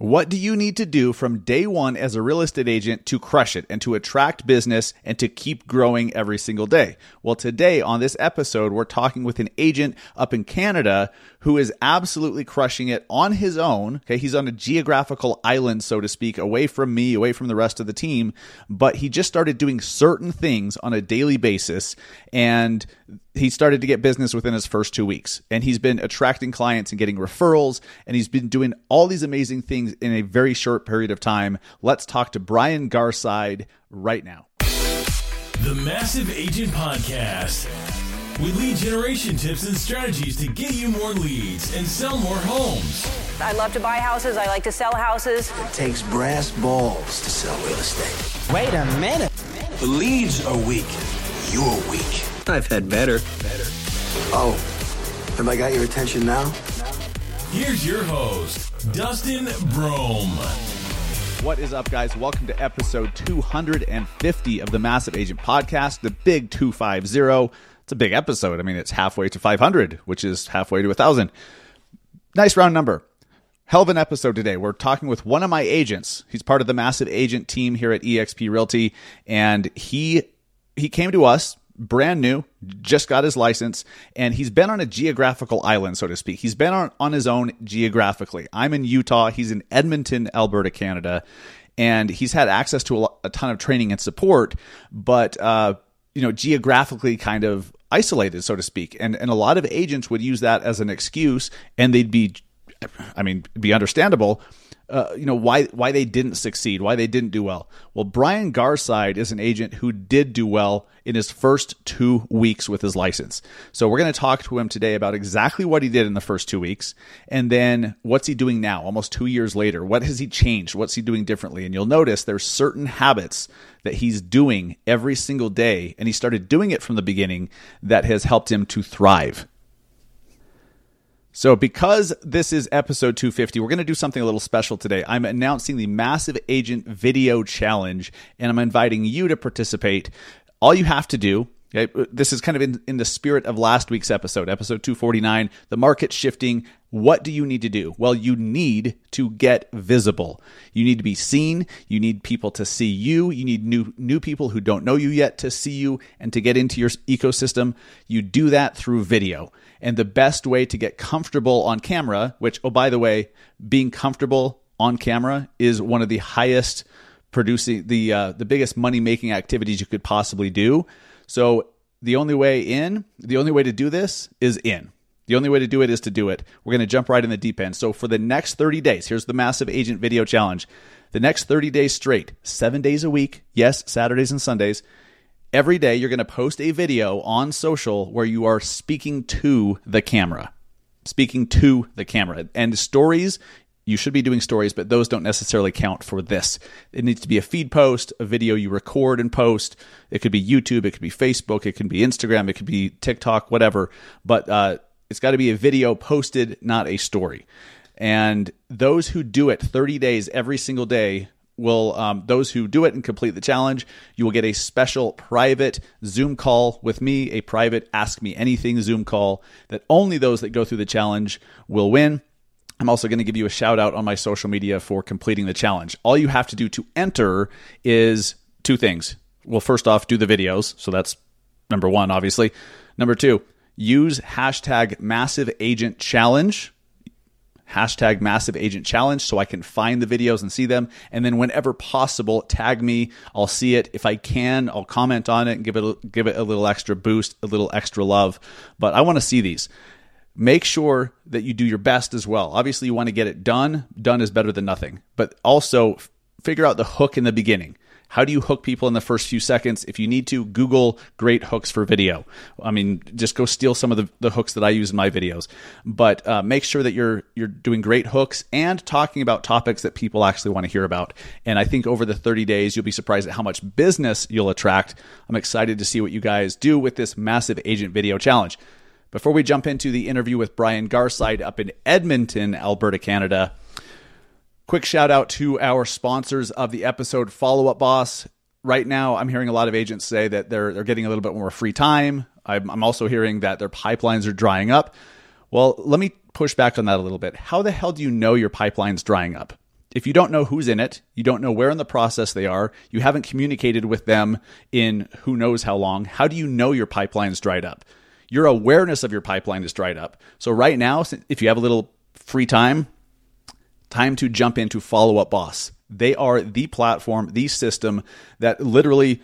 What do you need to do from day one as a real estate agent to crush it and to attract business and to keep growing every single day? Well, today on this episode, we're talking with an agent up in Canada who is absolutely crushing it on his own. Okay. He's on a geographical island, so to speak, away from me, away from the rest of the team, but he just started doing certain things on a daily basis and he started to get business within his first two weeks and he's been attracting clients and getting referrals and he's been doing all these amazing things in a very short period of time let's talk to brian garside right now the massive agent podcast with lead generation tips and strategies to get you more leads and sell more homes i love to buy houses i like to sell houses it takes brass balls to sell real estate wait a minute the leads are weak you're weak I've had better. Better. Oh, have I got your attention now? Here's your host, Dustin Brohm. What is up, guys? Welcome to episode 250 of the Massive Agent Podcast, the Big 250. It's a big episode. I mean, it's halfway to 500, which is halfway to 1,000. Nice round number. Hell of an episode today. We're talking with one of my agents. He's part of the Massive Agent team here at eXp Realty, and he he came to us brand new, just got his license, and he's been on a geographical island, so to speak. He's been on, on his own geographically. I'm in Utah, he's in Edmonton, Alberta, Canada, and he's had access to a, a ton of training and support, but, uh, you know, geographically kind of isolated, so to speak. And, and a lot of agents would use that as an excuse, and they'd be, I mean, be understandable uh, you know why why they didn't succeed, why they didn't do well. Well, Brian Garside is an agent who did do well in his first two weeks with his license. So we're going to talk to him today about exactly what he did in the first two weeks, and then what's he doing now, almost two years later. What has he changed? What's he doing differently? And you'll notice there's certain habits that he's doing every single day, and he started doing it from the beginning that has helped him to thrive. So, because this is episode 250, we're going to do something a little special today. I'm announcing the Massive Agent Video Challenge, and I'm inviting you to participate. All you have to do Okay, this is kind of in, in the spirit of last week's episode, episode 249, the market shifting. What do you need to do? Well, you need to get visible. You need to be seen. You need people to see you. You need new new people who don't know you yet to see you and to get into your ecosystem. You do that through video. And the best way to get comfortable on camera, which oh by the way, being comfortable on camera is one of the highest producing the uh, the biggest money making activities you could possibly do so the only way in, the only way to do this is in. The only way to do it is to do it. We're going to jump right in the deep end. So for the next 30 days, here's the massive agent video challenge. The next 30 days straight, seven days a week, yes, Saturdays and Sundays. Every day, you're going to post a video on social where you are speaking to the camera. Speaking to the camera. And stories, you should be doing stories, but those don't necessarily count for this. It needs to be a feed post, a video you record and post. It could be YouTube, it could be Facebook, it could be Instagram, it could be TikTok, whatever. But uh, it's got to be a video posted, not a story. And those who do it 30 days every single day will um, those who do it and complete the challenge you will get a special private zoom call with me a private ask me anything zoom call that only those that go through the challenge will win I'm also going to give you a shout out on my social media for completing the challenge. All you have to do to enter is two things. Well, first off, do the videos. So that's number one, obviously. Number two, use hashtag massive agent challenge. Hashtag massive agent challenge so I can find the videos and see them. And then whenever possible, tag me. I'll see it. If I can, I'll comment on it and give it, give it a little extra boost, a little extra love. But I want to see these make sure that you do your best as well. Obviously, you want to get it done. Done is better than nothing. But also figure out the hook in the beginning. How do you hook people in the first few seconds? If you need to, Google great hooks for video. I mean, just go steal some of the, the hooks that I use in my videos. But uh, make sure that you're you're doing great hooks and talking about topics that people actually want to hear about. And I think over the 30 days, you'll be surprised at how much business you'll attract. I'm excited to see what you guys do with this massive agent video challenge. Before we jump into the interview with Brian Garside up in Edmonton, Alberta, Canada, quick shout out to our sponsors of the episode, Follow Up Boss. Right now, I'm hearing a lot of agents say that they're they're getting a little bit more free time. I'm, I'm also hearing that their pipelines are drying up. Well, let me push back on that a little bit. How the hell do you know your pipeline's drying up? if you don't know who's in it, you don't know where in the process they are, you haven't communicated with them in who knows how long, how do you know your pipeline's dried up? Your awareness of your pipeline is dried up. So, right now, if you have a little free time, time to jump into Follow Up Boss. They are the platform, the system that literally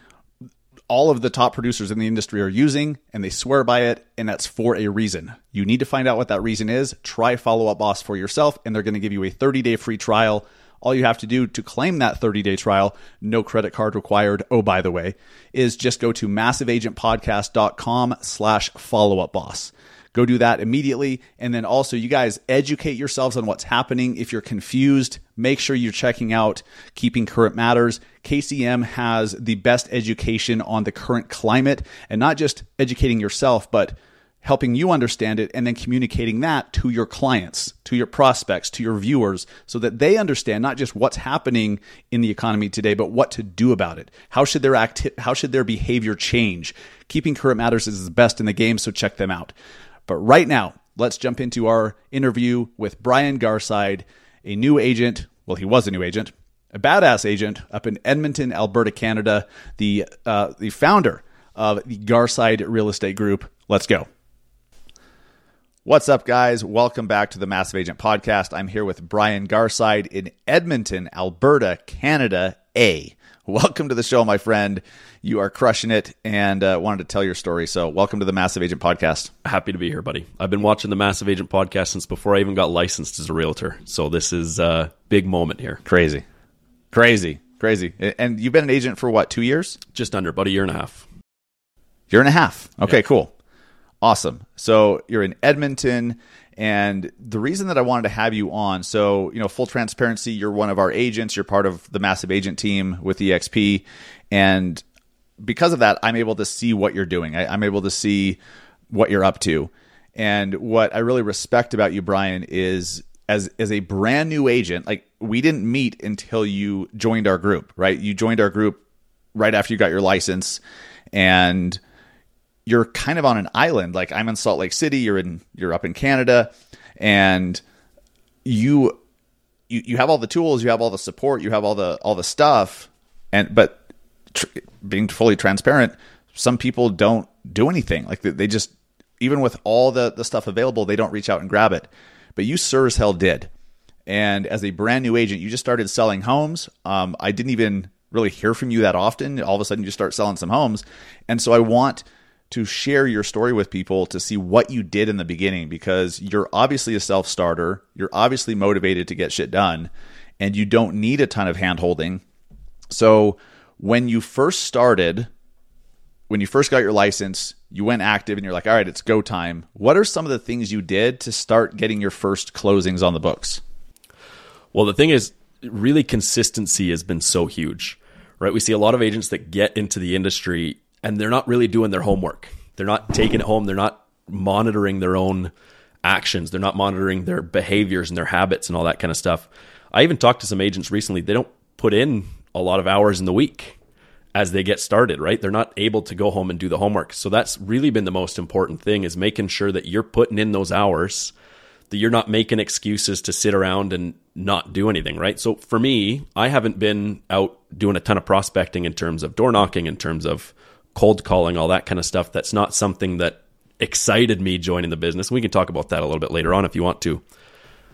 all of the top producers in the industry are using and they swear by it and that's for a reason. You need to find out what that reason is. Try Follow Up Boss for yourself and they're going to give you a 30-day free trial. All you have to do to claim that 30-day trial, no credit card required. Oh, by the way, is just go to massiveagentpodcast.com slash follow up boss. Go do that immediately. And then also, you guys educate yourselves on what's happening. If you're confused, make sure you're checking out Keeping Current Matters. KCM has the best education on the current climate and not just educating yourself, but helping you understand it and then communicating that to your clients, to your prospects, to your viewers so that they understand not just what's happening in the economy today but what to do about it. How should their acti- how should their behavior change? Keeping Current Matters is the best in the game so check them out. But right now, let's jump into our interview with Brian Garside, a new agent. Well, he was a new agent, a badass agent up in Edmonton, Alberta, Canada, the, uh, the founder of the Garside Real Estate Group. Let's go. What's up, guys? Welcome back to the Massive Agent Podcast. I'm here with Brian Garside in Edmonton, Alberta, Canada, A. Welcome to the show, my friend. You are crushing it and uh, wanted to tell your story. So, welcome to the Massive Agent Podcast. Happy to be here, buddy. I've been watching the Massive Agent Podcast since before I even got licensed as a realtor. So, this is a big moment here. Crazy. Crazy. Crazy. And you've been an agent for what, two years? Just under, about a year and a half. Year and a half. Okay, yeah. cool. Awesome. So, you're in Edmonton and the reason that I wanted to have you on, so, you know, full transparency, you're one of our agents, you're part of the massive agent team with EXP. And because of that, I'm able to see what you're doing. I, I'm able to see what you're up to. And what I really respect about you, Brian, is as as a brand new agent, like we didn't meet until you joined our group, right? You joined our group right after you got your license and you're kind of on an island. Like I'm in Salt Lake City, you're in you're up in Canada, and you you you have all the tools, you have all the support, you have all the all the stuff, and but tr- being fully transparent, some people don't do anything. Like they, they just even with all the the stuff available, they don't reach out and grab it. But you sure as hell did. And as a brand new agent, you just started selling homes. Um, I didn't even really hear from you that often. All of a sudden, you start selling some homes, and so I want to share your story with people to see what you did in the beginning because you're obviously a self starter. You're obviously motivated to get shit done and you don't need a ton of hand holding. So when you first started, when you first got your license, you went active and you're like, all right, it's go time. What are some of the things you did to start getting your first closings on the books? Well, the thing is, really consistency has been so huge, right? We see a lot of agents that get into the industry and they're not really doing their homework. They're not taking it home. They're not monitoring their own actions. They're not monitoring their behaviors and their habits and all that kind of stuff. I even talked to some agents recently. They don't put in a lot of hours in the week as they get started, right? They're not able to go home and do the homework. So that's really been the most important thing is making sure that you're putting in those hours, that you're not making excuses to sit around and not do anything, right? So for me, I haven't been out doing a ton of prospecting in terms of door knocking, in terms of cold calling, all that kind of stuff. That's not something that excited me joining the business. We can talk about that a little bit later on if you want to.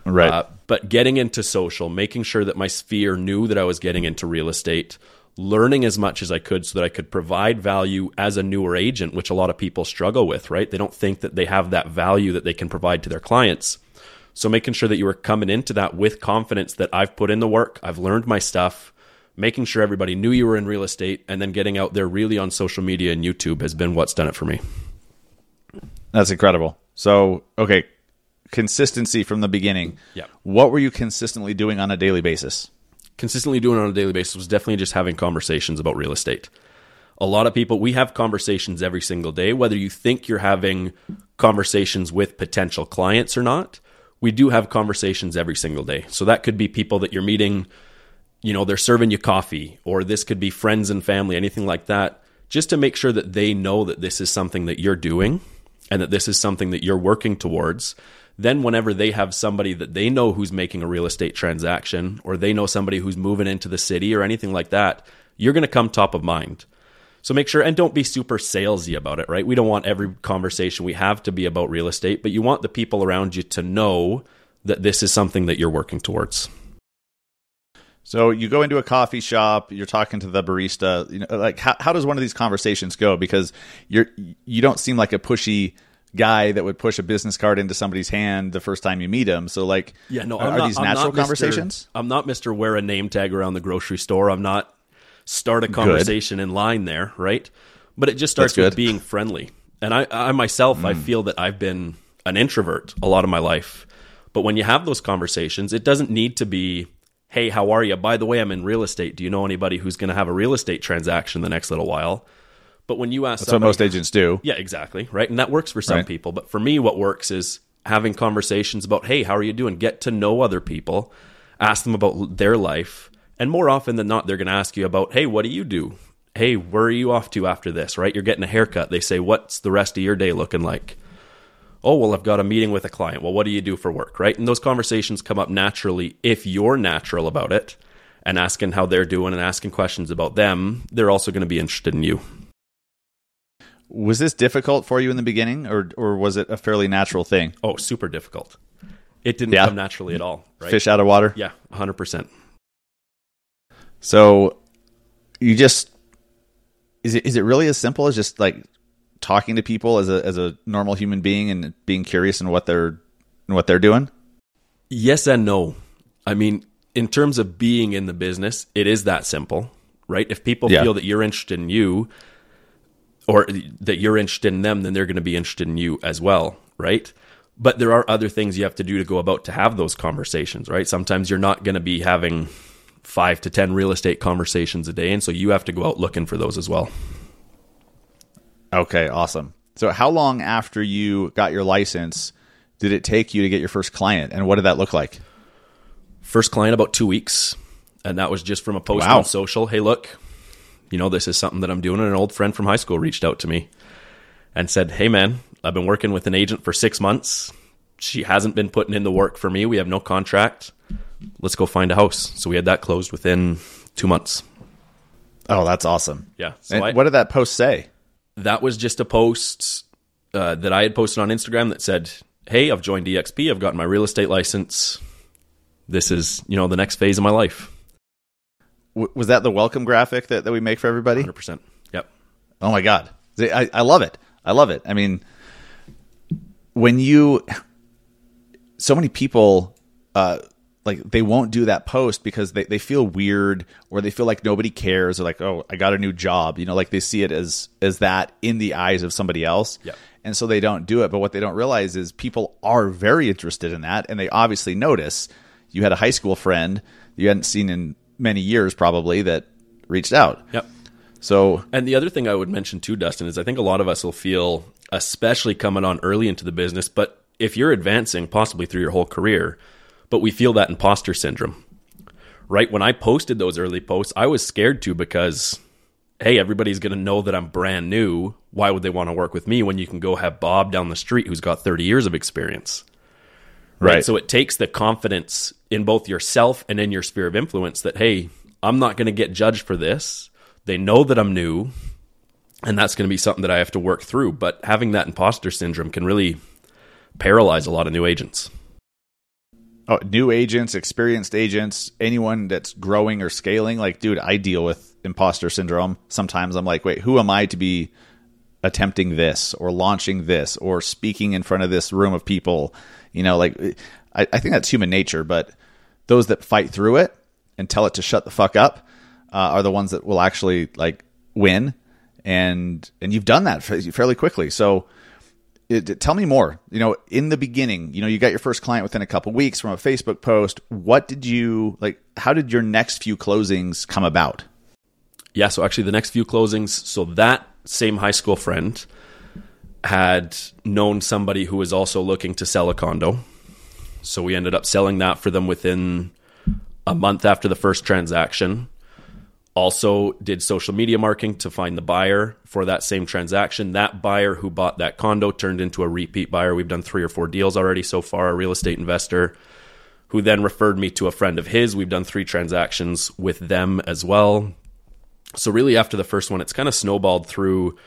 Right. Uh, but getting into social, making sure that my sphere knew that I was getting into real estate, learning as much as I could so that I could provide value as a newer agent, which a lot of people struggle with, right? They don't think that they have that value that they can provide to their clients. So making sure that you were coming into that with confidence that I've put in the work, I've learned my stuff, making sure everybody knew you were in real estate, and then getting out there really on social media and YouTube has been what's done it for me. That's incredible. So, okay, consistency from the beginning. Yeah. What were you consistently doing on a daily basis? Consistently doing on a daily basis was definitely just having conversations about real estate. A lot of people, we have conversations every single day, whether you think you're having conversations with potential clients or not. We do have conversations every single day. So that could be people that you're meeting you know, they're serving you coffee, or this could be friends and family, anything like that, just to make sure that they know that this is something that you're doing and that this is something that you're working towards. then whenever they have somebody that they know who's making a real estate transaction or they know somebody who's moving into the city or anything like that, you're going to come top of mind. So make sure and don't be super salesy about it, right? We don't want every conversation we have to be about real estate, but you want the people around you to know that this is something that you're working towards. So you go into a coffee shop, you're talking to the barista, you know, like how, how does one of these conversations go? Because you're you don't seem like a pushy guy that would push a business card into somebody's hand the first time you meet him. So like, Yeah, no, are, I'm are not, these I'm natural not Mr. conversations? I'm not Mr. Wear a name tag around the grocery store. I'm not start a conversation in line there, right? But it just starts with being friendly. And I, I myself, I mm. feel that I've been an introvert a lot of my life. But when you have those conversations, it doesn't need to be, hey, how are you? By the way, I'm in real estate. Do you know anybody who's going to have a real estate transaction the next little while? But when you ask That's what most agents do. yeah, exactly. Right. And that works for some Right. people. But for me, what works is having conversations about, hey, how are you doing? Get to know other people, ask them about their life. And more often than not, they're going to ask you about, hey, what do you do? Hey, where are you off to after this? Right. You're getting a haircut. They say, what's the rest of your day looking like? Oh, well, I've got a meeting with a client. Well, what do you do for work? Right. And those conversations come up naturally if you're natural about it and asking how they're doing and asking questions about them. They're also going to be interested in you. Was this difficult for you in the beginning, or or was it a fairly natural thing? Oh, super difficult. It didn't Yeah. come naturally at all, right? Fish out of water. Yeah, 100%. So you just is it is it really as simple as just like talking to people as a as a normal human being and being curious in what they're in what they're doing? Yes and no. I mean, in terms of being in the business, it is that simple, right? If people Yeah. feel that you're interested in you or that you're interested in them, then they're going to be interested in you as well, right? But there are other things you have to do to go about to have those conversations, right? Sometimes you're not going to be having five to 10 real estate conversations a day. And so you have to go out looking for those as well. Okay, awesome. So how long after you got your license did it take you to get your first client and what did that look like? First client about two weeks, and that was just from a post Wow. on social. Hey, look, you know this is something that I'm doing. And an old friend from high school reached out to me and said, "Hey, man, I've been working with an agent for six months. She hasn't been putting in the work for me. We have no contract. Let's go find a house." So we had that closed within two months. Oh, that's awesome. Yeah. So And I, what did that post say? That was just a post uh, that I had posted on Instagram that said, "Hey, I've joined EXP. I've gotten my real estate license. This is you know the next phase of my life." W- was that the welcome graphic that, that we make for everybody? Hundred percent. Yep. Oh my god, I, I love it. I love it. I mean, when you, so many people, uh, like they won't do that post because they, they feel weird or they feel like nobody cares or like oh I got a new job you know like they see it as as that in the eyes of somebody else Yep. and so they don't do it but what they don't realize is people are very interested in that and they obviously notice you had a high school friend you hadn't seen in many years probably that reached out Yep. so And the other thing I would mention too, Dustin, is I think a lot of us will feel, especially coming on early into the business, but if you're advancing possibly through your whole career, but we feel that imposter syndrome, right? When I posted those early posts, I was scared to because, hey, everybody's going to know that I'm brand new. Why would they want to work with me when you can go have Bob down the street who's got 30 years of experience? Right. So it takes the confidence in both yourself and in your sphere of influence that, hey, I'm not going to get judged for this. They know that I'm new, and that's going to be something that I have to work through. But having that imposter syndrome can really paralyze a lot of new agents. Oh, new agents, experienced agents, anyone that's growing or scaling, like, dude, I deal with imposter syndrome. Sometimes I'm like, wait, who am I to be attempting this or launching this or speaking in front of this room of people? You know, like, I, I think that's human nature, but those that fight through it and tell it to shut the fuck up uh, are the ones that will actually like win. And and you've done that fairly quickly. So, it, tell me more. You know, in the beginning, you know, you got your first client within a couple weeks from a Facebook post. What did you like? How did your next few closings come about? Yeah, so actually, the next few closings, so that same high school friend had known somebody who was also looking to sell a condo. So we ended up selling that for them within a month after the first transaction. Also, did social media marketing to find the buyer for that same transaction. That buyer who bought that condo turned into a repeat buyer. We've done three or four deals already so far, a real estate investor who then referred me to a friend of his. We've done three transactions with them as well. So, really, after the first one, it's kind of snowballed through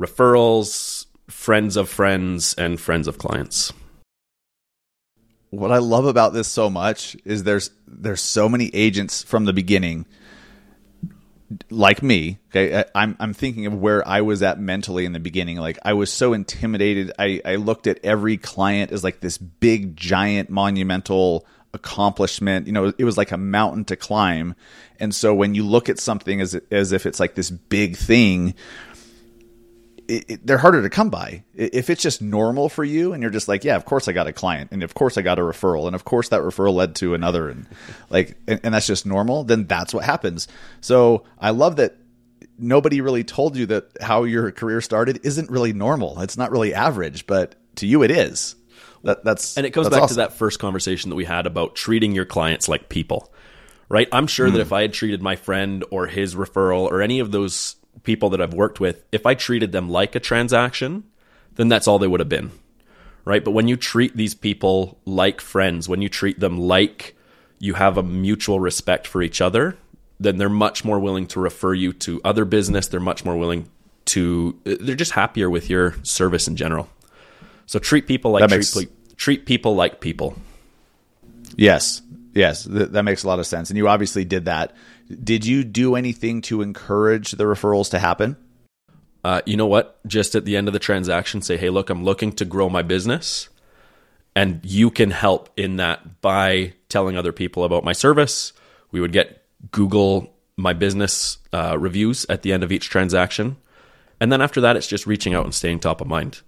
referrals, friends of friends, and friends of clients. What I love about this so much is there's there's so many agents from the beginning like me, okay, I'm I'm thinking of where I was at mentally in the beginning. Like I was so intimidated. I, I looked at every client as like this big, giant, monumental accomplishment. You know, it was like a mountain to climb. And so when you look at something as as if it's like this big thing, it, it, they're harder to come by. If it's just normal for you and you're just like, yeah, of course I got a client and of course I got a referral and of course that referral led to another and like, and, and that's just normal, then that's what happens. So I love that nobody really told you that how your career started isn't really normal. It's not really average, but to you it is. That, that's and it goes back awesome. to that first conversation that we had about treating your clients like people, right? I'm sure mm. that hmm. if I had treated my friend or his referral or any of those people that I've worked with, if I treated them like a transaction, then that's all they would have been. Right. But when you treat these people like friends, when you treat them like you have a mutual respect for each other, then they're much more willing to refer you to other business. They're much more willing to, they're just happier with your service in general. So treat people like makes, treat, treat people like people. Yes. Yes. Th- that makes a lot of sense. And you obviously did that did you do anything to encourage the referrals to happen? Uh, you know what? Just at the end of the transaction, say, hey, look, I'm looking to grow my business. And you can help in that by telling other people about my service. We would get Google my business uh, reviews at the end of each transaction. And then after that, it's just reaching out and staying top of mind.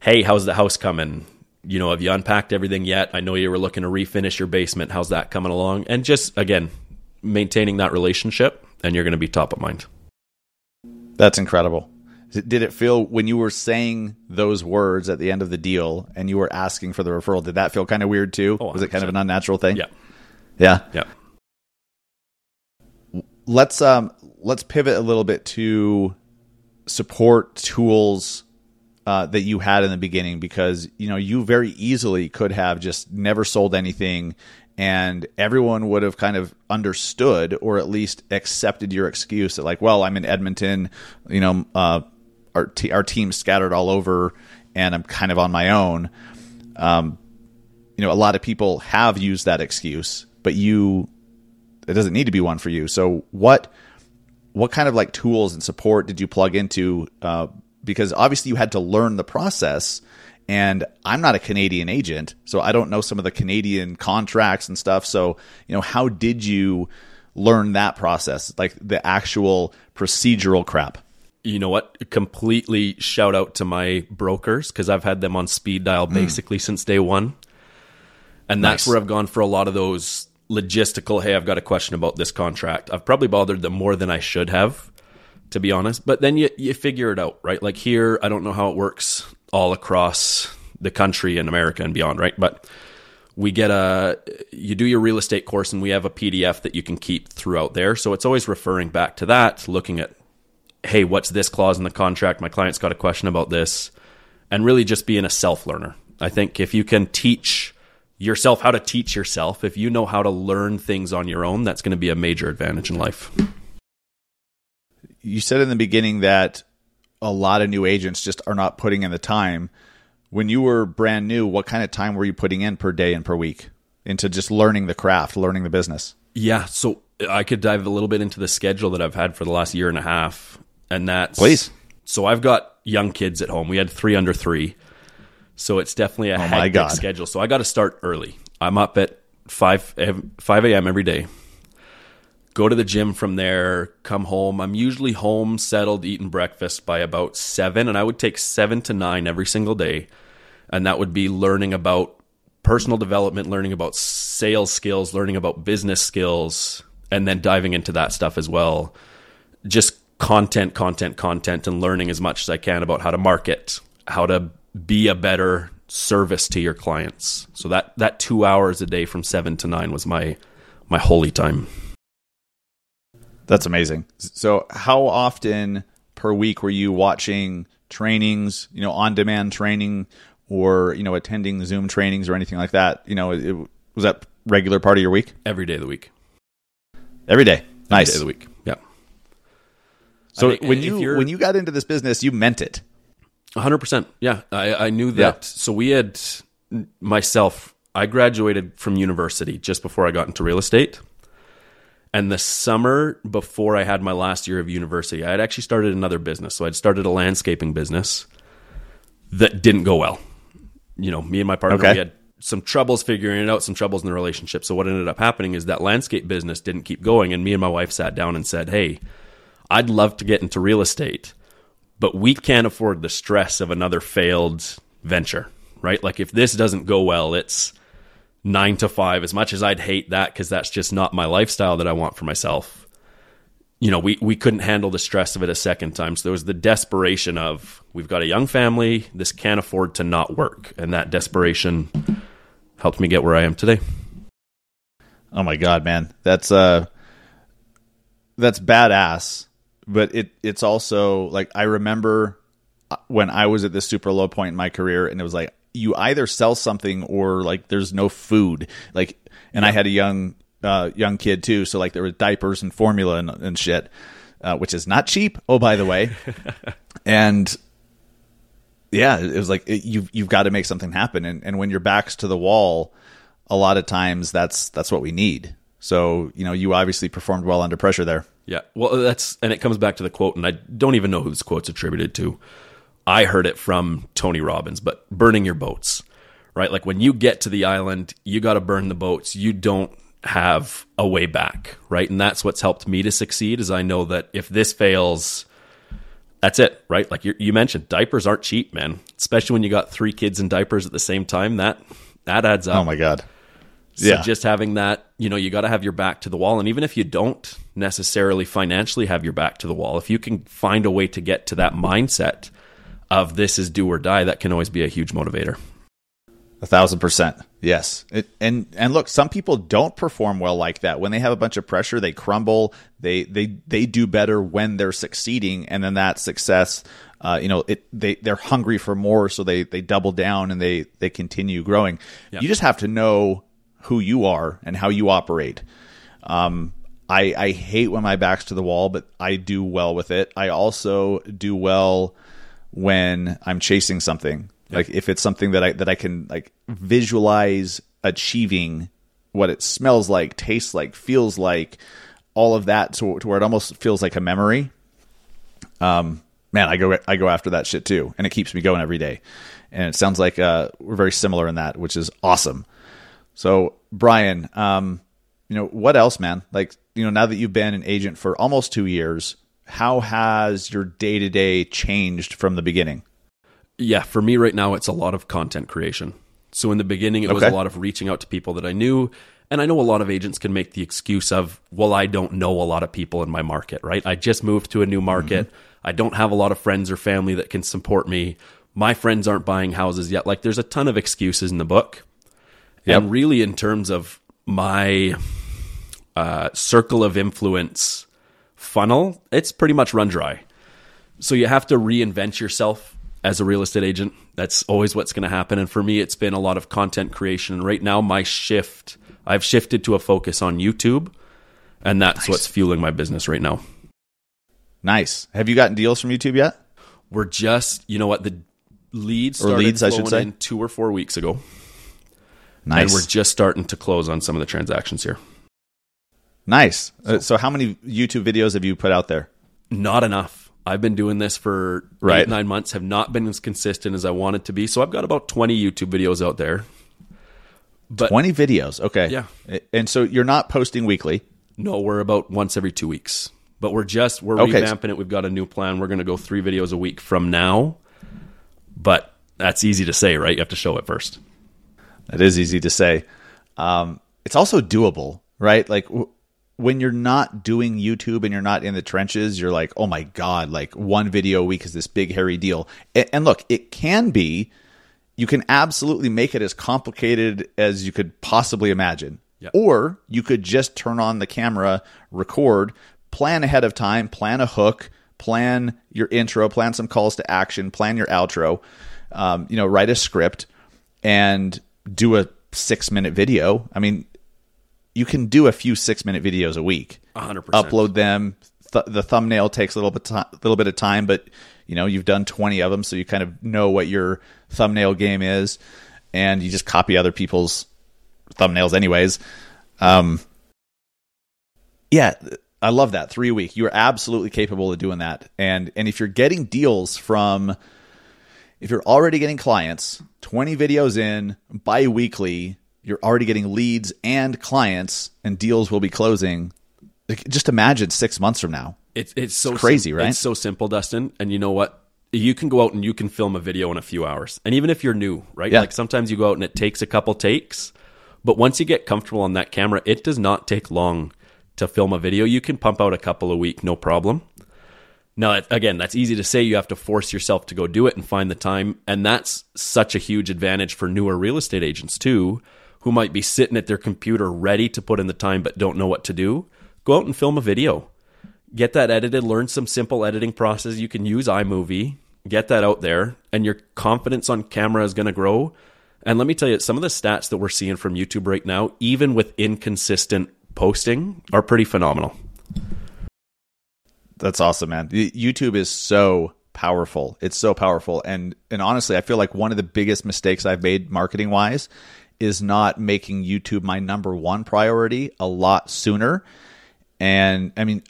Hey, how's the house coming? You know, have you unpacked everything yet? I know you were looking to refinish your basement. How's that coming along? And just, again, maintaining that relationship, and you're going to be top of mind. That's incredible. Did it feel when you were saying those words at the end of the deal and you were asking for the referral? Did that feel kind of weird too? Oh, was it kind of an unnatural thing? Yeah, yeah, yeah. Let's um let's pivot a little bit to support tools uh, that you had in the beginning because you know you very easily could have just never sold anything and everyone would have kind of understood or at least accepted your excuse that like well i'm in edmonton you know uh, our, t- our team's scattered all over and i'm kind of on my own. Um, you know a lot of people have used that excuse but you it doesn't need to be one for you. So what what kind of like tools and support did you plug into uh, because obviously you had to learn the process and I'm not a Canadian agent, so I don't know some of the Canadian contracts and stuff. So, you know, how did you learn that process, like the actual procedural crap? You know what? Completely shout out to my brokers because I've had them on speed dial hmm. basically mm. since day one. And that's nice. where I've gone for a lot of those logistical, hey, I've got a question about this contract. I've probably bothered them more than I should have, to be honest. But then you, you figure it out, right? Like here, I don't know how it works all across the country and America and beyond, right? But we get a you do your real estate course and we have a PDF that you can keep throughout there. So it's always referring back to that, looking at hey, what's this clause in the contract? My client's got a question about this and really just being a self-learner. I think if you can teach yourself how to teach yourself, if you know how to learn things on your own, that's going to be a major advantage in life. You said in the beginning that a lot of new agents just are not putting in the time. When you were brand new, what kind of time were you putting in per day and per week into just learning the craft, learning the business? Yeah, so I could dive a little bit into the schedule that I've had for the last year and a half, and that's please. So I've got young kids at home. We had three under three, so it's definitely a oh hectic schedule. So I got to start early. I'm up at five eh, five a.m. every day go to the gym from there, come home. I'm usually home, settled, eating breakfast by about seven, and I would take seven to nine every single day. And that would be learning about personal development, learning about sales skills, learning about business skills, and then diving into that stuff as well. Just content, content, content, and learning as much as I can about how to market, how to be a better service to your clients. So that that two hours a day from seven to nine was my my holy time. That's amazing. So, how often per week were you watching trainings, you know, on demand training or, you know, attending Zoom trainings or anything like that? You know, it, was that regular part of your week? Every day of the week. Every day. Every Nice. day of the week. Yeah. So I mean, when you when you got into this business, you meant it. hundred percent. Yeah, I, I knew that. Yeah. So we had myself. I graduated from university just before I got into real estate, and the summer before I had my last year of university, I had actually started another business. So I'd started a landscaping business that didn't go well. You know, me and my partner Okay. we had some troubles figuring it out, some troubles in the relationship. So what ended up happening is that landscape business didn't keep going, and me and my wife sat down and said, "Hey, I'd love to get into real estate." but we can't afford the stress of another failed venture, right? Like if this doesn't go well, it's nine to five. As much as I'd hate that because that's just not my lifestyle that I want for myself. You know, we, we couldn't handle the stress of it a second time. So there was the desperation of we've got a young family, this can't afford to not work. And that desperation helped me get where I am today. Oh my god, man, that's uh, that's badass. But it it's also like I remember uh, when I was at this super low point in my career, and it was like you either sell something or like there's no food. Like, and I had a young uh, young kid too, so like there was diapers and formula and, and shit, uh, which is not cheap. Oh, by the way, and yeah, it was like it, you've you've got to make something happen, and and when your back's to the wall, a lot of times that's that's what we need. So you know, you obviously performed well under pressure there. Yeah. Well, that's and it comes back to the quote, and I don't even know who this quote's attributed to. I heard it from Tony Robbins, but burning your boats, right? Like when you get to the island, you got to burn the boats. You don't have a way back, right? And that's what's helped me to succeed. Is I know that if this fails, that's it, right? Like you, you mentioned, diapers aren't cheap, man. Especially when you got three kids in diapers at the same time. That that adds up. Oh my god. So Yeah. just having that, you know, you got to have your back to the wall. And even if you don't necessarily financially have your back to the wall, if you can find a way to get to that mindset of this is do or die, that can always be a huge motivator. A thousand percent. Yes. It, and and look, some people don't perform well like that. When they have a bunch of pressure, they crumble. They they they do better when they're succeeding, and then that success, uh, you know, it they they're hungry for more, so they they double down and they they continue growing. You just have to know who you are and how you operate. Um, I I hate when my back's to the wall, but I do well with it. I also do well when I'm chasing something. Like if it's something that I that I can like visualize achieving what it smells like, tastes like, feels like, all of that to, to where it almost feels like a memory. Um, man, I go I go after that shit too, and it keeps me going every day. And it sounds like uh, we're very similar in that, which is awesome. So, Brian, um, you know what else, man? Like, you know, now that you've been an agent for almost two years, how has your day to day changed from the beginning? Yeah, for me right now, it's a lot of content creation. So in the beginning, it was a lot of reaching out to people that I knew. And I know a lot of agents can make the excuse of, well, I don't know a lot of people in my market, right? I just moved to a new market. I don't have a lot of friends or family that can support me. My friends aren't buying houses yet. Like, there's a ton of excuses in the book. And really, in terms of my uh, circle of influence funnel, it's pretty much run dry. So you have to reinvent yourself as a real estate agent. That's always what's going to happen. And for me, it's been a lot of content creation. And right now, my shift, I've shifted to a focus on YouTube, and that's what's fueling my business right now. Nice. Have you gotten deals from YouTube yet? We're just, you know what, the leads Or leads, I should say, two or four weeks ago, Nice. and we're just starting to close on some of the transactions here. Nice. Uh, so, how many YouTube videos have you put out there? Not enough. I've been doing this for Right. eight, nine months, have not been as consistent as I wanted it to be. So I've got about 20 YouTube videos out there. But 20 videos. Okay. Yeah. And so you're not posting weekly. No, we're about once every two weeks. But we're just we're Okay. revamping it. We've got a new plan. We're going to go three videos a week from now. But that's easy to say, right? You have to show it first. That is easy to say. Um, it's also doable, right? Like w- when you're not doing YouTube and you're not in the trenches, you're like, oh my God, like one video a week is this big, hairy deal. And look, it can be, you can absolutely make it as complicated as you could possibly imagine. Yeah. Or you could just turn on the camera, record, plan ahead of time, plan a hook, plan your intro, plan some calls to action, plan your outro, um, you know, write a script and do a six minute video. I mean, you can do a few six minute videos a week. 100%. Upload them. Th- the thumbnail takes a little bit, little bit of time, but you know you've done twenty of them, so you kind of know what your thumbnail game is, and you just copy other people's thumbnails, anyways. Um, yeah, I love that three week. You are absolutely capable of doing that, and and if you're getting deals from, if you're already getting clients, twenty videos in bi-weekly, you're already getting leads and clients, and deals will be closing. Just imagine six months from now. It's it's so crazy, sim- right? It's so simple, Dustin. And you know what? You can go out and you can film a video in a few hours. And even if you're new, right? Yeah. Like sometimes you go out and it takes a couple takes, but once you get comfortable on that camera, it does not take long to film a video. You can pump out a couple a week, no problem. Now, again, that's easy to say. You have to force yourself to go do it and find the time. And that's such a huge advantage for newer real estate agents, too, who might be sitting at their computer ready to put in the time but don't know what to do. Go out and film a video. Get that edited, learn some simple editing process. You can use iMovie, get that out there, and your confidence on camera is going to grow. And let me tell you, some of the stats that we're seeing from YouTube right now, even with inconsistent posting, are pretty phenomenal. That's awesome, man. YouTube is so powerful. It's so powerful, and and honestly, I feel like one of the biggest mistakes I've made marketing wise is not making YouTube my number one priority a lot sooner. And I mean,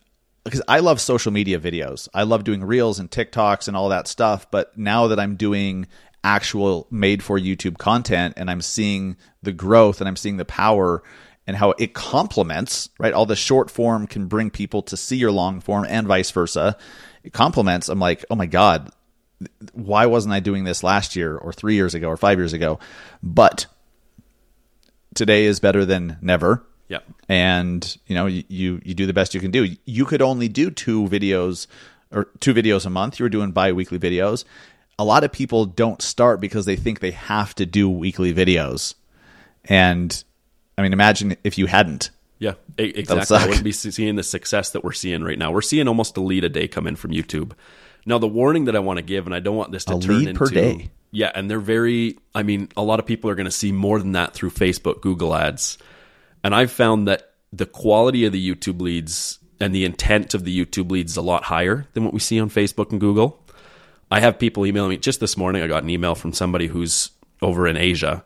because I love social media videos, I love doing reels and TikToks and all that stuff. But now that I'm doing actual made for YouTube content and I'm seeing the growth and I'm seeing the power and how it complements, right? All the short form can bring people to see your long form and vice versa. It complements. I'm like, oh my God, why wasn't I doing this last year or three years ago or five years ago? But today is better than never. Yeah. And you know, you, you you do the best you can do. You could only do two videos or two videos a month. You were doing bi-weekly videos. A lot of people don't start because they think they have to do weekly videos. And I mean, imagine if you hadn't. Yeah, exactly. I wouldn't be seeing the success that we're seeing right now. We're seeing almost a lead a day come in from YouTube. Now, the warning that I want to give, and I don't want this to A turn lead into per day? Yeah, and they're very. I mean, a lot of people are going to see more than that through Facebook, Google Ads, and I've found that the quality of the YouTube leads and the intent of the YouTube leads is a lot higher than what we see on Facebook and Google. I have people emailing me just this morning. I got an email from somebody who's over in Asia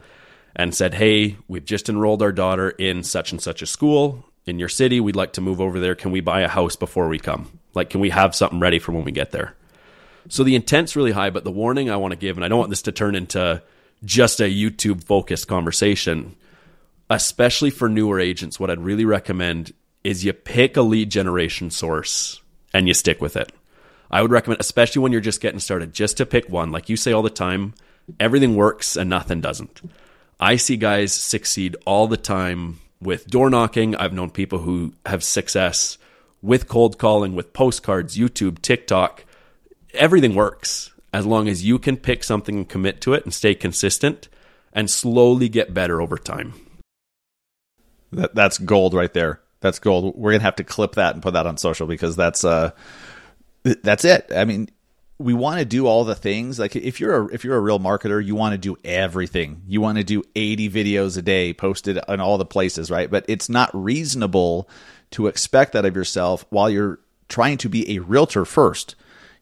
and said, Hey, we've just enrolled our daughter in such and such a school in your city. We'd like to move over there. Can we buy a house before we come? Like, can we have something ready for when we get there? So the intent's really high, but the warning I want to give, and I don't want this to turn into just a YouTube focused conversation, especially for newer agents, what I'd really recommend is you pick a lead generation source and you stick with it. I would recommend, especially when you're just getting started, just to pick one. Like you say all the time, everything works and nothing doesn't. I see guys succeed all the time with door knocking. I've known people who have success with cold calling, with postcards, YouTube, TikTok. Everything works as long as you can pick something and commit to it and stay consistent and slowly get better over time. That, that's gold right there. That's gold. We're gonna have to clip that and put that on social because that's uh, that's it. I mean, we want to do all the things. Like if you're a, if you're a real marketer, you want to do everything. You want to do 80 videos a day posted on all the places, right? But it's not reasonable to expect that of yourself while you're trying to be a realtor first.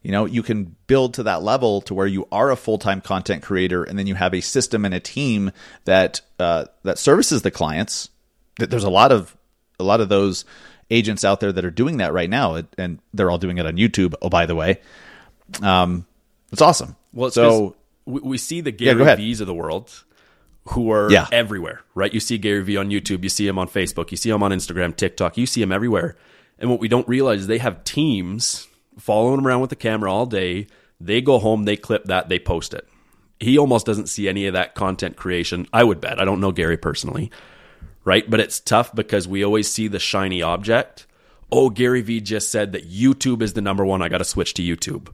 You know, you can build to that level to where you are a full time content creator, and then you have a system and a team that uh, that services the clients. There's a lot of a lot of those agents out there that are doing that right now, and they're all doing it on YouTube. Oh, by the way, um, it's awesome. Well, it's so we, we see the Gary ahead. V's of the world who are Yeah. everywhere, right? You see Gary Vee on YouTube, you see him on Facebook, you see him on Instagram, TikTok, you see him everywhere. And what we don't realize is they have teams following him around with the camera all day. They go home, they clip that, they post it. He almost doesn't see any of that content creation. I would bet. I don't know Gary personally, right? But it's tough because we always see the shiny object. Oh, Gary Vee just said that YouTube is the number one. I got to switch to YouTube.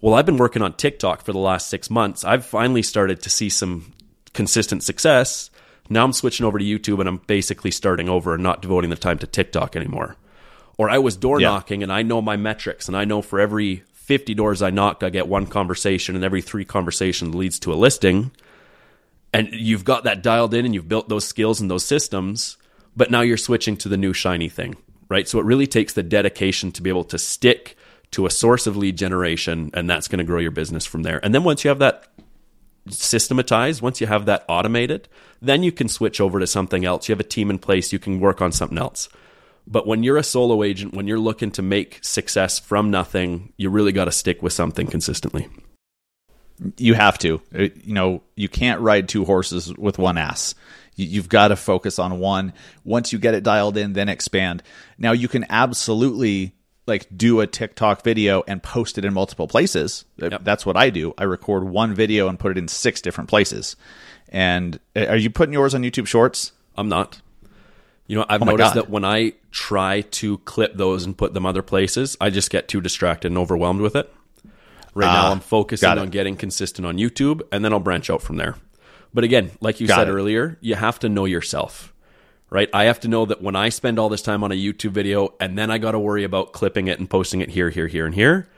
Well, I've been working on TikTok for the last six months. I've finally started to see some consistent success. Now I'm switching over to YouTube and I'm basically starting over and not devoting the time to TikTok anymore. Or I was door Yeah. knocking and I know my metrics and I know for every 50 doors I knock, I get one conversation and every three conversations leads to a listing. And you've got that dialed in and you've built those skills and those systems, but now you're switching to the new shiny thing, right? So it really takes the dedication to be able to stick to a source of lead generation and that's going to grow your business from there. And then once you have that systematized, once you have that automated, then you can switch over to something else. You have a team in place, you can work on something else. But when you're a solo agent, when you're looking to make success from nothing, you really got to stick with something consistently. you have to. Uh, You know, you can't ride two horses with one ass. You- You've got to focus on one. Once you get it dialed in, then expand. Now you can absolutely like do a TikTok video and post it in multiple places. Uh, Yep. That's what I do. I record one video and put it in six different places. And uh, are you putting yours on YouTube Shorts? I'm not. You know, I've Oh noticed God. that when I try to clip those and put them other places, I just get too distracted and overwhelmed with it. Right now, Ah, I'm focusing on getting consistent on YouTube, and then I'll branch out from there. But again, like you Got said it. earlier, you have to know yourself, right? I have to know that when I spend all this time on a YouTube video, and then I got to worry about clipping it and posting it here, here, here, and here.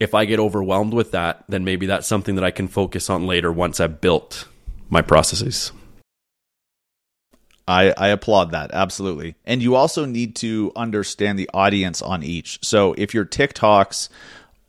If I get overwhelmed with that, then maybe that's something that I can focus on later once I've built my processes. I, I applaud that absolutely. And you also need to understand the audience on each. So if your tiktoks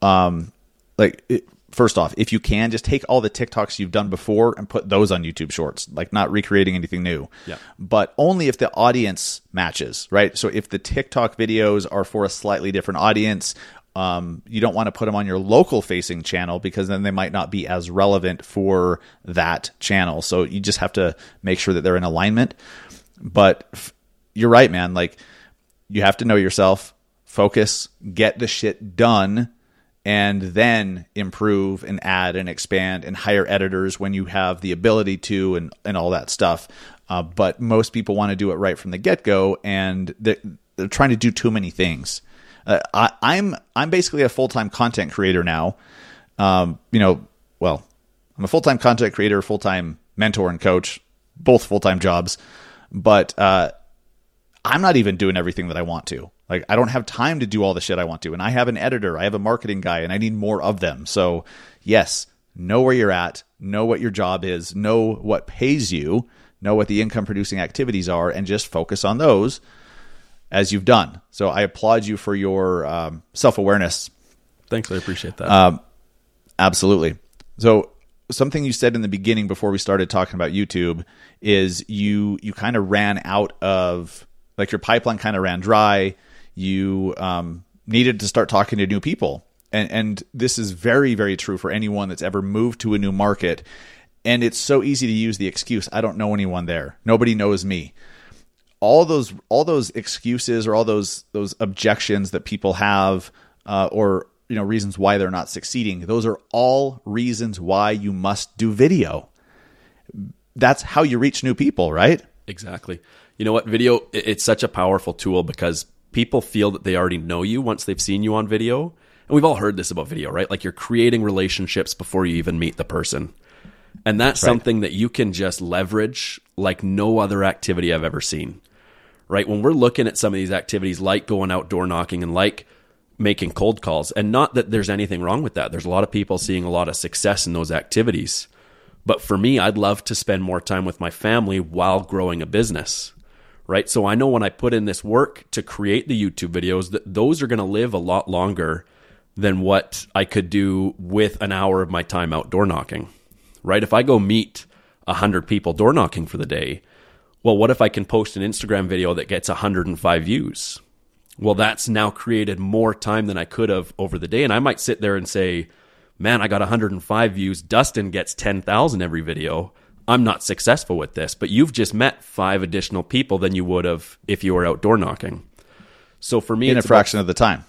um like it, first off if you can just take all the tiktoks you've done before and put those on youtube shorts like not recreating anything new. Yeah. but only if the audience matches right? So if the tiktok videos are for a slightly different audience um, you don't want to put them on your local facing channel because then they might not be as relevant for that channel so you just have to make sure that they're in alignment but f- you're right, man. Like you have to know yourself, focus, get the shit done, and then improve and add and expand and hire editors when you have the ability to and, and all that stuff. Uh, but most people want to do it right from the get go, and they're, they're trying to do too many things. Uh, I, I'm I'm basically a full time content creator now. Um, you know, well, I'm a full time content creator, full time mentor and coach, both full time jobs. But uh, I'm not even doing everything that I want to. Like, I don't have time to do all the shit I want to. And I have an editor, I have a marketing guy, and I need more of them. So, yes, know where you're at, know what your job is, know what pays you, know what the income producing activities are, and just focus on those as you've done. So, I applaud you for your um, self awareness Thanks, I appreciate that. Absolutely. So something you said in the beginning before we started talking about YouTube is you you kind of ran out of like your pipeline kind of ran dry. You um, needed to start talking to new people, and and this is very very true for anyone that's ever moved to a new market. And it's so easy to use the excuse, "I don't know anyone there. Nobody knows me." All those all those excuses or all those those objections that people have uh, or you know reasons why they're not succeeding those are all reasons why you must do video that's how you reach new people right Exactly. You know what? Video, it's such a powerful tool because people feel that they already know you once they've seen you on video. And we've all heard this about video, right? Like you're creating relationships before you even meet the person. And that's something that you can just leverage like no other activity I've ever seen. Right? When we're looking at some of these activities like going out door knocking and like making cold calls, and not that there's anything wrong with that. There's a lot of people seeing a lot of success in those activities. But for me, I'd love to spend more time with my family while growing a business. Right? So I know when I put in this work to create the YouTube videos that those are going to live a lot longer than what I could do with an hour of my time out door knocking. Right? If I go meet 100 people door knocking for the day, well, what if I can post an Instagram video that gets 105 views? Well, that's now created more time than I could have over the day. And I might sit there and say, man, I got 105 views. Dustin gets 10,000 every video. I'm not successful with this, but you've just met five additional people than you would have if you were outdoor knocking. So for me, in a it's about- fraction of the time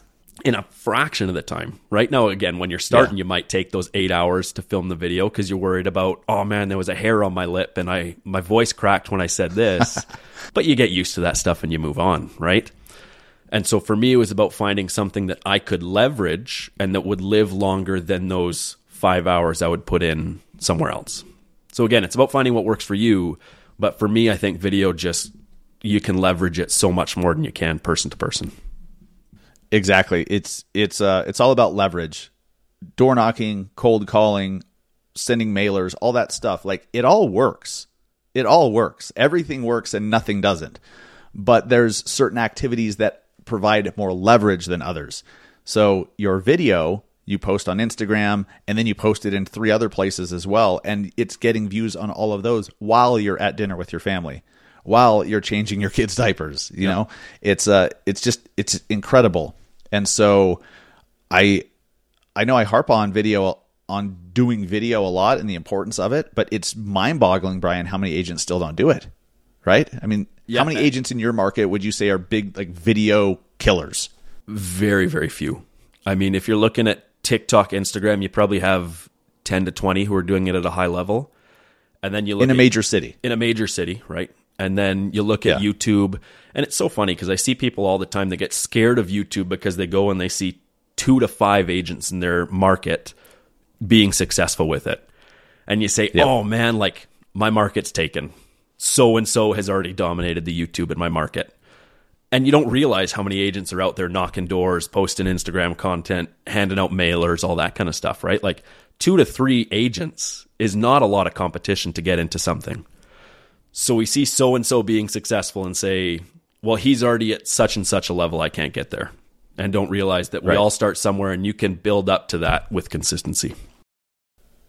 in a fraction of the time. Right now, again, when you're starting, you might take those eight hours to film the video because you're worried about, oh man, there was a hair on my lip and I my voice cracked when I said this. but you get used to that stuff and you move on, right? And so for me, it was about finding something that I could leverage and that would live longer than those five hours I would put in somewhere else. So again, it's about finding what works for you. But for me, I think video just, you can leverage it so much more than you can person to person. Exactly. It's it's uh it's all about leverage. Door knocking, cold calling, sending mailers, all that stuff. Like it all works. It all works. Everything works and nothing doesn't. But there's certain activities that provide more leverage than others. So your video you post on Instagram and then you post it in three other places as well and it's getting views on all of those while you're at dinner with your family while you're changing your kids diapers you know it's uh it's just it's incredible and so i i know i harp on video on doing video a lot and the importance of it but it's mind-boggling brian how many agents still don't do it right i mean Yeah. how many agents in your market would you say are big like video killers Very, very few. I mean, if you're looking at TikTok, Instagram, you probably have 10 to 20 who are doing it at a high level. And then you look in a at- major city in a major city, right? And then you look at Yeah. YouTube, and it's so funny because I see people all the time that get scared of YouTube because they go and they see two to five agents in their market being successful with it. And you say, Yeah. oh man, like my market's taken. So and so has already dominated the YouTube in my market. And you don't realize how many agents are out there knocking doors, posting Instagram content, handing out mailers, all that kind of stuff, right? Like two to three agents is not a lot of competition to get into something. So we see so and so being successful and say, well, he's already at such and such a level, I can't get there. And don't realize that we Right. all start somewhere and you can build up to that with consistency.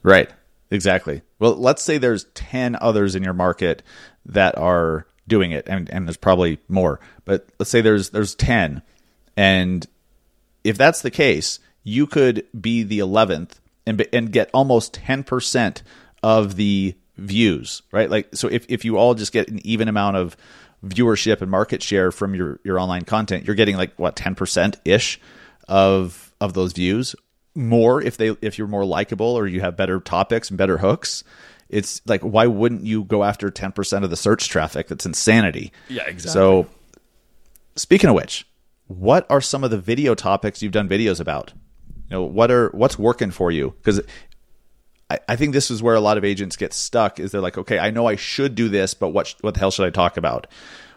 Right. Exactly. Well, let's say there's 10 others in your market that are doing it and, and there's probably more. But let's say there's there's 10 and if that's the case, you could be the 11th and be- and get almost 10% of the views, right? Like so if if you all just get an even amount of viewership and market share from your your online content, you're getting like what 10% ish of of those views. More if they if you're more likable or you have better topics and better hooks it's like why wouldn't you go after 10% of the search traffic? That's insanity. Yeah, exactly. so speaking of which what are some of the video topics you've done videos about? You know what are what's working for you? Because I, I think this is where a lot of agents get stuck is they're like okay i know i should do this but what what the hell should i talk about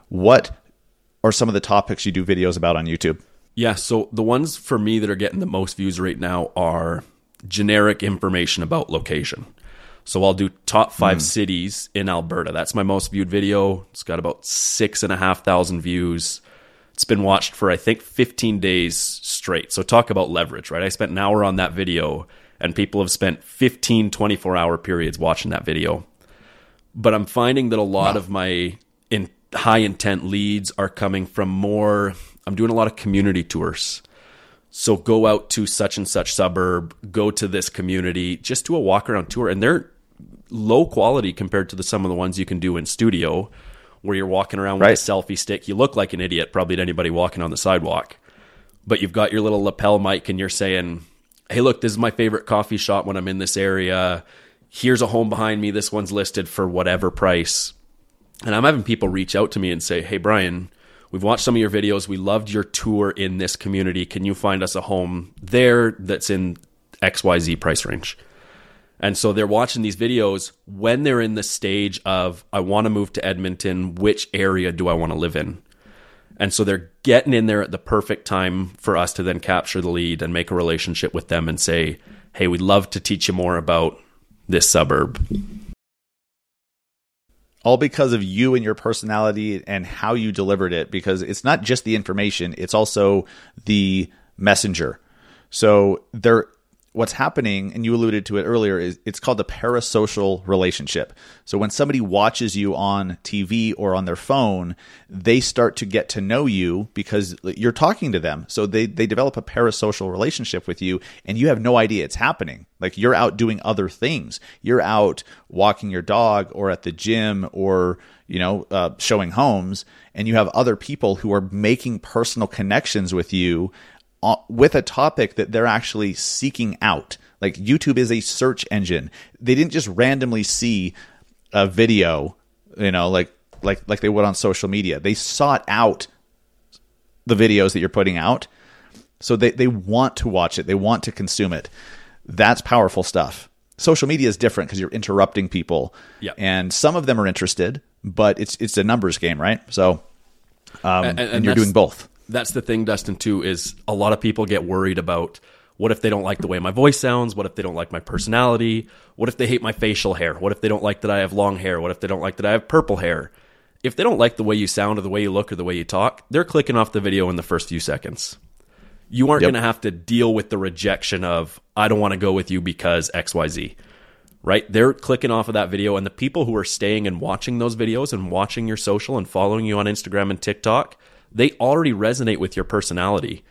what are some of the topics you do videos about on youtube Yeah, so the ones for me that are getting the most views right now are generic information about location. So I'll do top five hmm. cities in Alberta. That's my most viewed video. It's got about six and a half thousand views. It's been watched for I think 15 days straight. So talk about leverage, right? I spent an hour on that video and people have spent 15, 24 hour periods watching that video. But I'm finding that a lot of my in high intent leads are coming from more I'm doing a lot of community tours. So go out to such and such suburb, go to this community, just do a walk around tour and they're low quality compared to the some of the ones you can do in studio where you're walking around with Right. a selfie stick. You look like an idiot probably to anybody walking on the sidewalk. But you've got your little lapel mic and you're saying, "Hey, look, this is my favorite coffee shop when I'm in this area. Here's a home behind me. This one's listed for whatever price." And I'm having people reach out to me and say, Hey, Brian, we've watched some of your videos. We loved your tour in this community. Can you find us a home there that's in XYZ price range? And so they're watching these videos when they're in the stage of, I want to move to Edmonton. Which area do I want to live in? And so they're getting in there at the perfect time for us to then capture the lead and make a relationship with them and say, Hey, we'd love to teach you more about this suburb. all because of you and your personality and how you delivered it because it's not just the information it's also the messenger so there what's happening and you alluded to it earlier is it's called the parasocial relationship. So when somebody watches you on TV or on their phone they start to get to know you because you're talking to them. So they they develop a parasocial relationship with you and you have no idea it's happening. Like you're out doing other things. You're out walking your dog or at the gym or you know uh, showing homes and you have other people who are making personal connections with you with a topic that they're actually seeking out. Like YouTube is a search engine. They didn't just randomly see a video, you know, like like like they would on social media. They sought out the videos that you're putting out. So they, they want to watch it. They want to consume it. That's powerful stuff. Social media is different because you're interrupting people. Yeah. And some of them are interested, but it's it's a numbers game, right? So um, And- and, and you're doing both. That's the thing, Dustin, too, is a lot of people get worried about what if they don't like the way my voice sounds? What if they don't like my personality? What if they hate my facial hair? What if they don't like that I have long hair? What if they don't like that I have purple hair? If they don't like the way you sound or the way you look or the way you talk, they're clicking off the video in the first few seconds. You aren't Yep. going to have to deal with the rejection of, I don't want to go with you because XYZ right? They're clicking off of that video, and the people who are staying and watching those videos and watching your social and following you on Instagram and TikTok, they already resonate with your personality,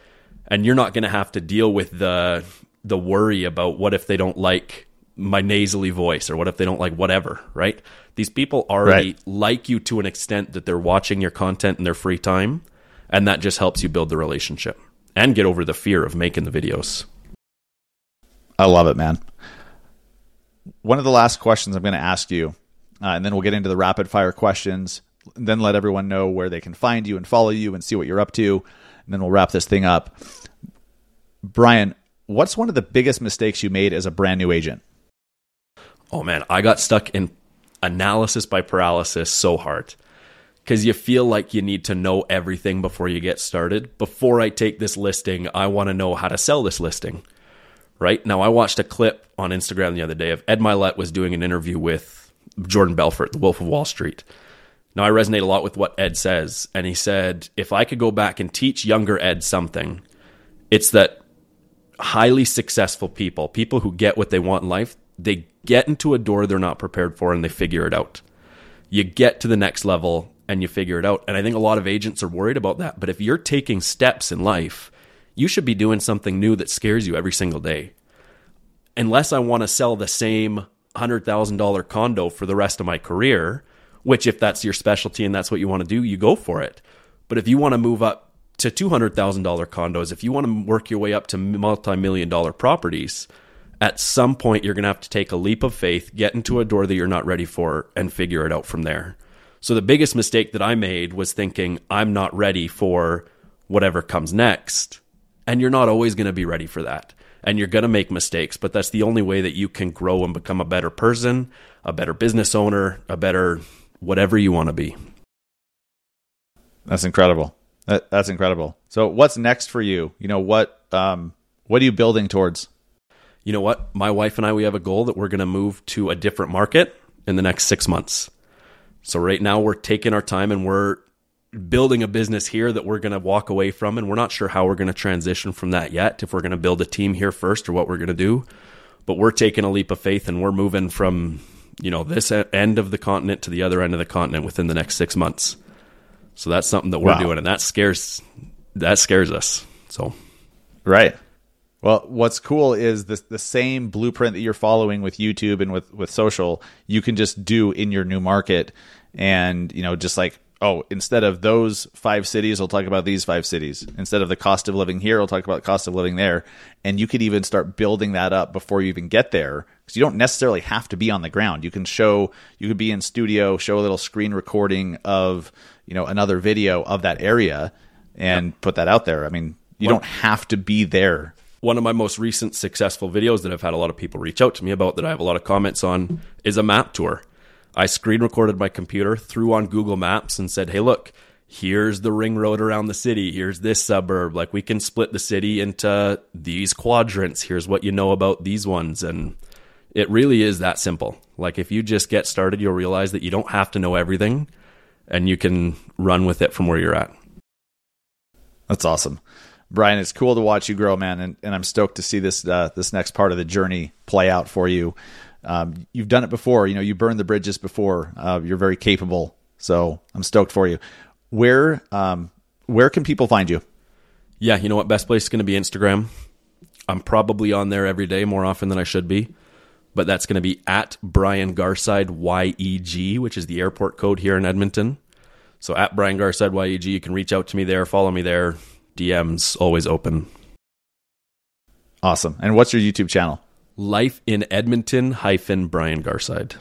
and you're not going to have to deal with the the worry about what if they don't like my nasally voice or what if they don't like whatever, right? These people already Right. like you to an extent that they're watching your content in their free time, and that just helps you build the relationship and get over the fear of making the videos. I love it, man. One of the last questions I'm going to ask you, uh, and then we'll get into the rapid fire questions. Then let everyone know where they can find you and follow you and see what you're up to. And then we'll wrap this thing up. Brian, what's one of the biggest mistakes you made as a brand new agent? oh man, I got stuck in analysis by paralysis so hard because you feel like you need to know everything before you get started. Before I take this listing, I want to know how to sell this listing. Right now, I watched a clip on Instagram the other day of Ed Mylett was doing an interview with Jordan Belfort, the Wolf of Wall Street. Now, I resonate a lot with what Ed says, and he said, if I could go back and teach younger Ed something, it's that highly successful people, people who get what they want in life, they get into a door they're not prepared for and they figure it out. You get to the next level and you figure it out. And I think a lot of agents are worried about that. But if you're taking steps in life, you should be doing something new that scares you every single day. Unless I want to sell the same $100,000 condo for the rest of my career, which if that's your specialty and that's what you want to do, you go for it. But if you want to move up to $200,000 condos, if you want to work your way up to multi million dollar properties, at some point you're going to have to take a leap of faith, get into a door that you're not ready for, and figure it out from there. So the biggest mistake that I made was thinking I'm not ready for whatever comes next. And you're not always going to be ready for that. And you're going to make mistakes, but that's the only way that you can grow and become a better person, a better business owner, a better whatever you want to be. That's incredible. That, that's incredible. So, what's next for you? You know what? Um, what are you building towards? you know what? My wife and I, we have a goal that we're going to move to a different market in the next six months. So right now we're taking our time and we're building a business here that we're going to walk away from. And we're not sure how we're going to transition from that yet, if we're going to build a team here first or what we're going to do. But we're taking a leap of faith and we're moving from, you know, this end of the continent to the other end of the continent within the next six months. So that's something that we're Wow. doing. And that scares, that scares us. So Right. Well, what's cool is the the same blueprint that you're following with YouTube and with with social, you can just do in your new market, and you know, just like oh, instead of those five cities, we'll talk about these five cities. Instead of the cost of living here, we'll talk about the cost of living there, and you could even start building that up before you even get there, because you don't necessarily have to be on the ground. You can show, you could be in studio, show a little screen recording of you know another video of that area, and put that out there. I mean, you don't have to be there one of my most recent successful videos that I've had a lot of people reach out to me about that I have a lot of comments on is a map tour. I screen recorded my computer, threw on Google Maps, and said, Hey, look, here's the ring road around the city. Here's this suburb. Like, we can split the city into these quadrants. Here's what you know about these ones. And it really is that simple. Like, if you just get started, you'll realize that you don't have to know everything and you can run with it from where you're at. That's awesome. Brian, it's cool to watch you grow, man, and, and I'm stoked to see this uh, this next part of the journey play out for you. Um, you've done it before, you know. You burned the bridges before. Uh, you're very capable, so I'm stoked for you. Where um, where can people find you? Yeah, you know what? Best place is going to be Instagram. I'm probably on there every day more often than I should be, but that's going to be at Brian Garside YEG, which is the airport code here in Edmonton. So at Brian Garside YEG, you can reach out to me there, follow me there. DMs always open. Awesome. And what's your YouTube channel? Life in Edmonton hyphen Brian Garside.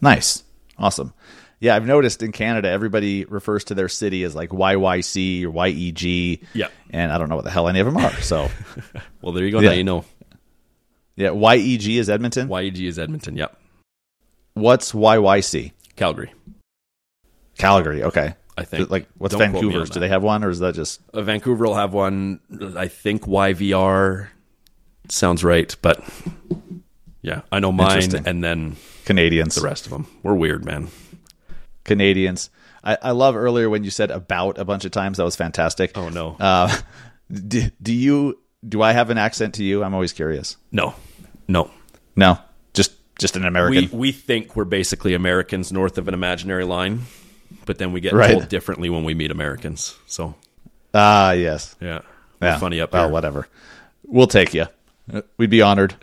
Nice. Awesome. Yeah, I've noticed in Canada, everybody refers to their city as like YYC or YEG. Yeah. And I don't know what the hell any of them are. So, Well, there you go. Yeah. Now you know. Yeah, YEG is Edmonton. YEG is Edmonton. Yep. What's YYC? Calgary. Calgary. Okay. I think. Like, what's Don't quote me on Vancouver's? Do they have one, or is that just Uh, Vancouver will have one. I think YVR sounds right, but yeah, I know mine, and then Canadians? the rest of them. We're weird, man. Canadians. I, I love earlier when you said about a bunch of times. That was fantastic. Oh no, Uh, do, do you? Do I have an accent to you? I'm always curious. no, no. No, just just an American. We we think we're basically Americans north of an imaginary line, but then we get Right. told differently when we meet Americans. So Ah, yes. yeah, Yeah. funny up well, here. whatever. We'll take you. We'd be honored.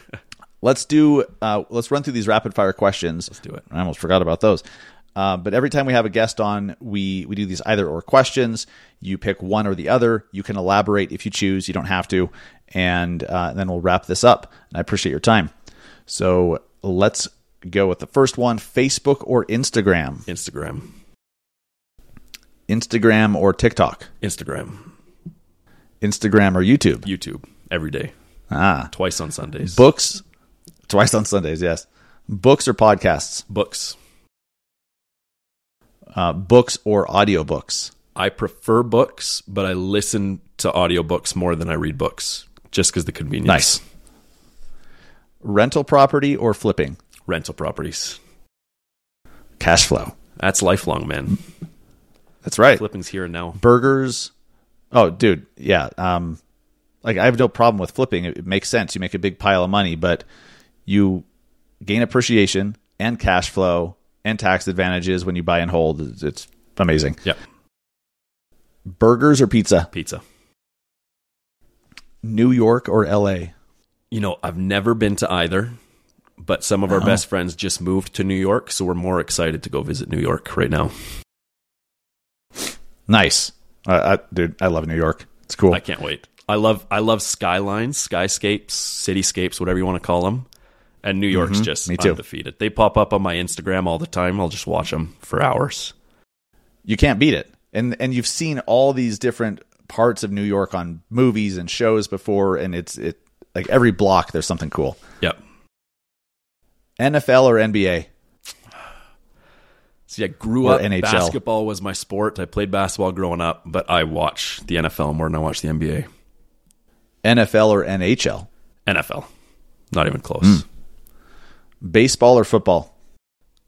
let's do. Uh, let's run through these rapid fire questions. Let's do it. I almost forgot about those. Uh, but every time we have a guest on, we we do these either or questions. You pick one or the other. You can elaborate if you choose. You don't have to, and uh, then we'll wrap this up. And I appreciate your time. So let's go with the first one: Facebook or Instagram? Instagram, Instagram or TikTok? Instagram, Instagram or YouTube? YouTube every day, Ah, twice on Sundays. books twice on Sundays. Yes, books or podcasts? Books. Uh, books or audiobooks? I prefer books, but I listen to audiobooks more than I read books, just because the convenience. Nice. Rental property or flipping? rental properties. Cash flow. That's lifelong, man. That's right. Flipping's here and now. Burgers. Oh, dude. Yeah. Um, like I have no problem with flipping. It, it makes sense. You make a big pile of money, but you gain appreciation and cash flow and tax advantages when you buy and hold. It's, amazing. Yep. Burgers or pizza? Pizza. New York or LA? You know, I've never been to either, but some of our best friends just moved to New York, so we're more excited to go visit New York right now. Nice. Uh, I, dude, I love New York. It's cool. I can't wait. I love I love skylines, skyscapes, cityscapes, whatever you want to call them. And New York's just Mm-hmm. me too. undefeated. They pop up on my Instagram all the time. I'll just watch them for hours. you can't beat it. And and you've seen all these different parts of New York on movies and shows before, and it's it like every block there's something cool. Yep. NFL or NBA? See, I grew Or up. NHL. Basketball was my sport. I played basketball growing up, but I watch the NFL more than I watch the NBA. NFL or NHL? NFL, not even close. Baseball or football?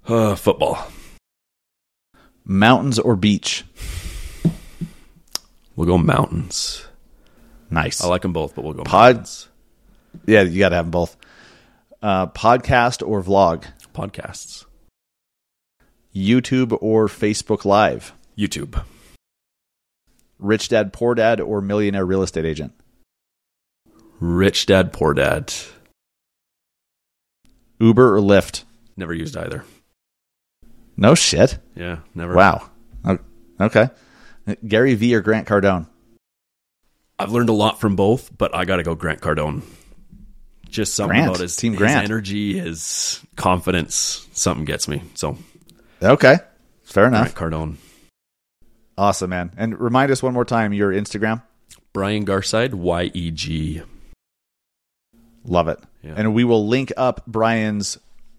Uh, football. Mountains or beach? We'll go mountains. Nice. I like them both, but we'll go Pod- mountains. yeah, you got to have them both. Uh, podcast or vlog? Podcasts. YouTube or Facebook Live? YouTube. Rich Dad Poor Dad or Millionaire Real Estate Agent? Rich Dad Poor Dad. Uber or Lyft? Never used either. No shit. Yeah, never. Wow. Okay. Gary V or Grant Cardone? I've learned a lot from both, but I got to go Grant Cardone. Just something Grant. about his, Team his Grant. energy, his confidence. Something gets me. So Okay. Fair enough. Grant Cardone. Awesome, man. And remind us one more time your Instagram. Brian Garside, Y E G. Love it. Yeah. And we will link up Brian's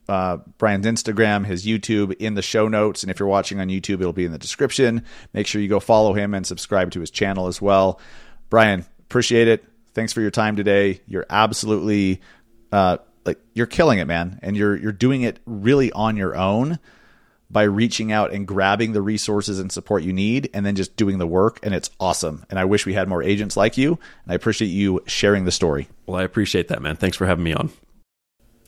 uh, Brian's Instagram, his YouTube in the show notes. And if you're watching on YouTube, it'll be in the description. Make sure you go follow him and subscribe to his channel as well. Brian, appreciate it. Thanks for your time today. You're absolutely uh, like you're killing it, man. And you're you're doing it really on your own by reaching out and grabbing the resources and support you need and then just doing the work and it's awesome. And I wish we had more agents like you. And I appreciate you sharing the story. Well, I appreciate that, man. Thanks for having me on.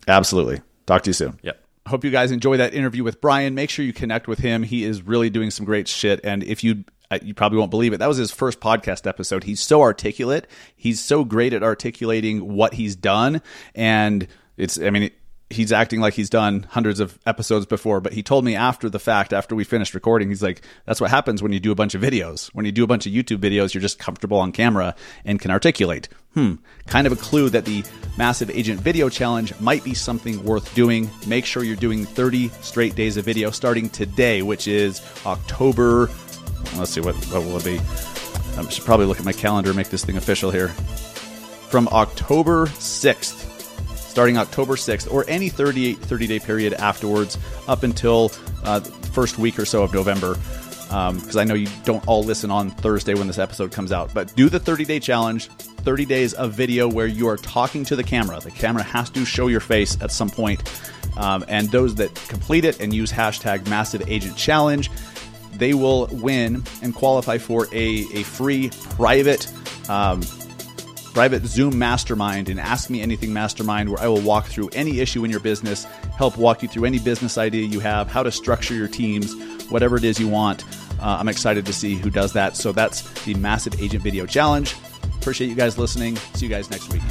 Absolutely. Talk to you soon. Yep. Hope you guys enjoy that interview with Brian. Make sure you connect with him. He is really doing some great shit. And if you, uh, you probably won't believe it, that was his first podcast episode. He's so articulate. He's so great at articulating what he's done. And it's, I mean, he's acting like he's done hundreds of episodes before, but he told me after the fact, after we finished recording, he's like, that's what happens when you do a bunch of videos. When you do a bunch of YouTube videos, you're just comfortable on camera and can articulate. Hmm. Kind of a clue that the Massive Agent Video Challenge might be something worth doing. Make sure you're doing 30 straight days of video starting today, which is October. Let's see, what, what will it be? I should probably look at my calendar make this thing official here. From October 6th starting October 6th or any 30, 30 day period afterwards up until uh, the first week or so of November. because I know you don't all listen on Thursday when this episode comes out. But do the 30 day challenge, 30 days of video where you are talking to the camera. The camera has to show your face at some point. Um, and those that complete it and use hashtag Massive Agent Challenge, they will win and qualify for a, a free private. Um, private Zoom mastermind and Ask Me Anything mastermind, where I will walk through any issue in your business, help walk you through any business idea you have, how to structure your teams, whatever it is you want. Uh, I'm excited to see who does that. So that's the Massive Agent Video Challenge. Appreciate you guys listening. See you guys next week.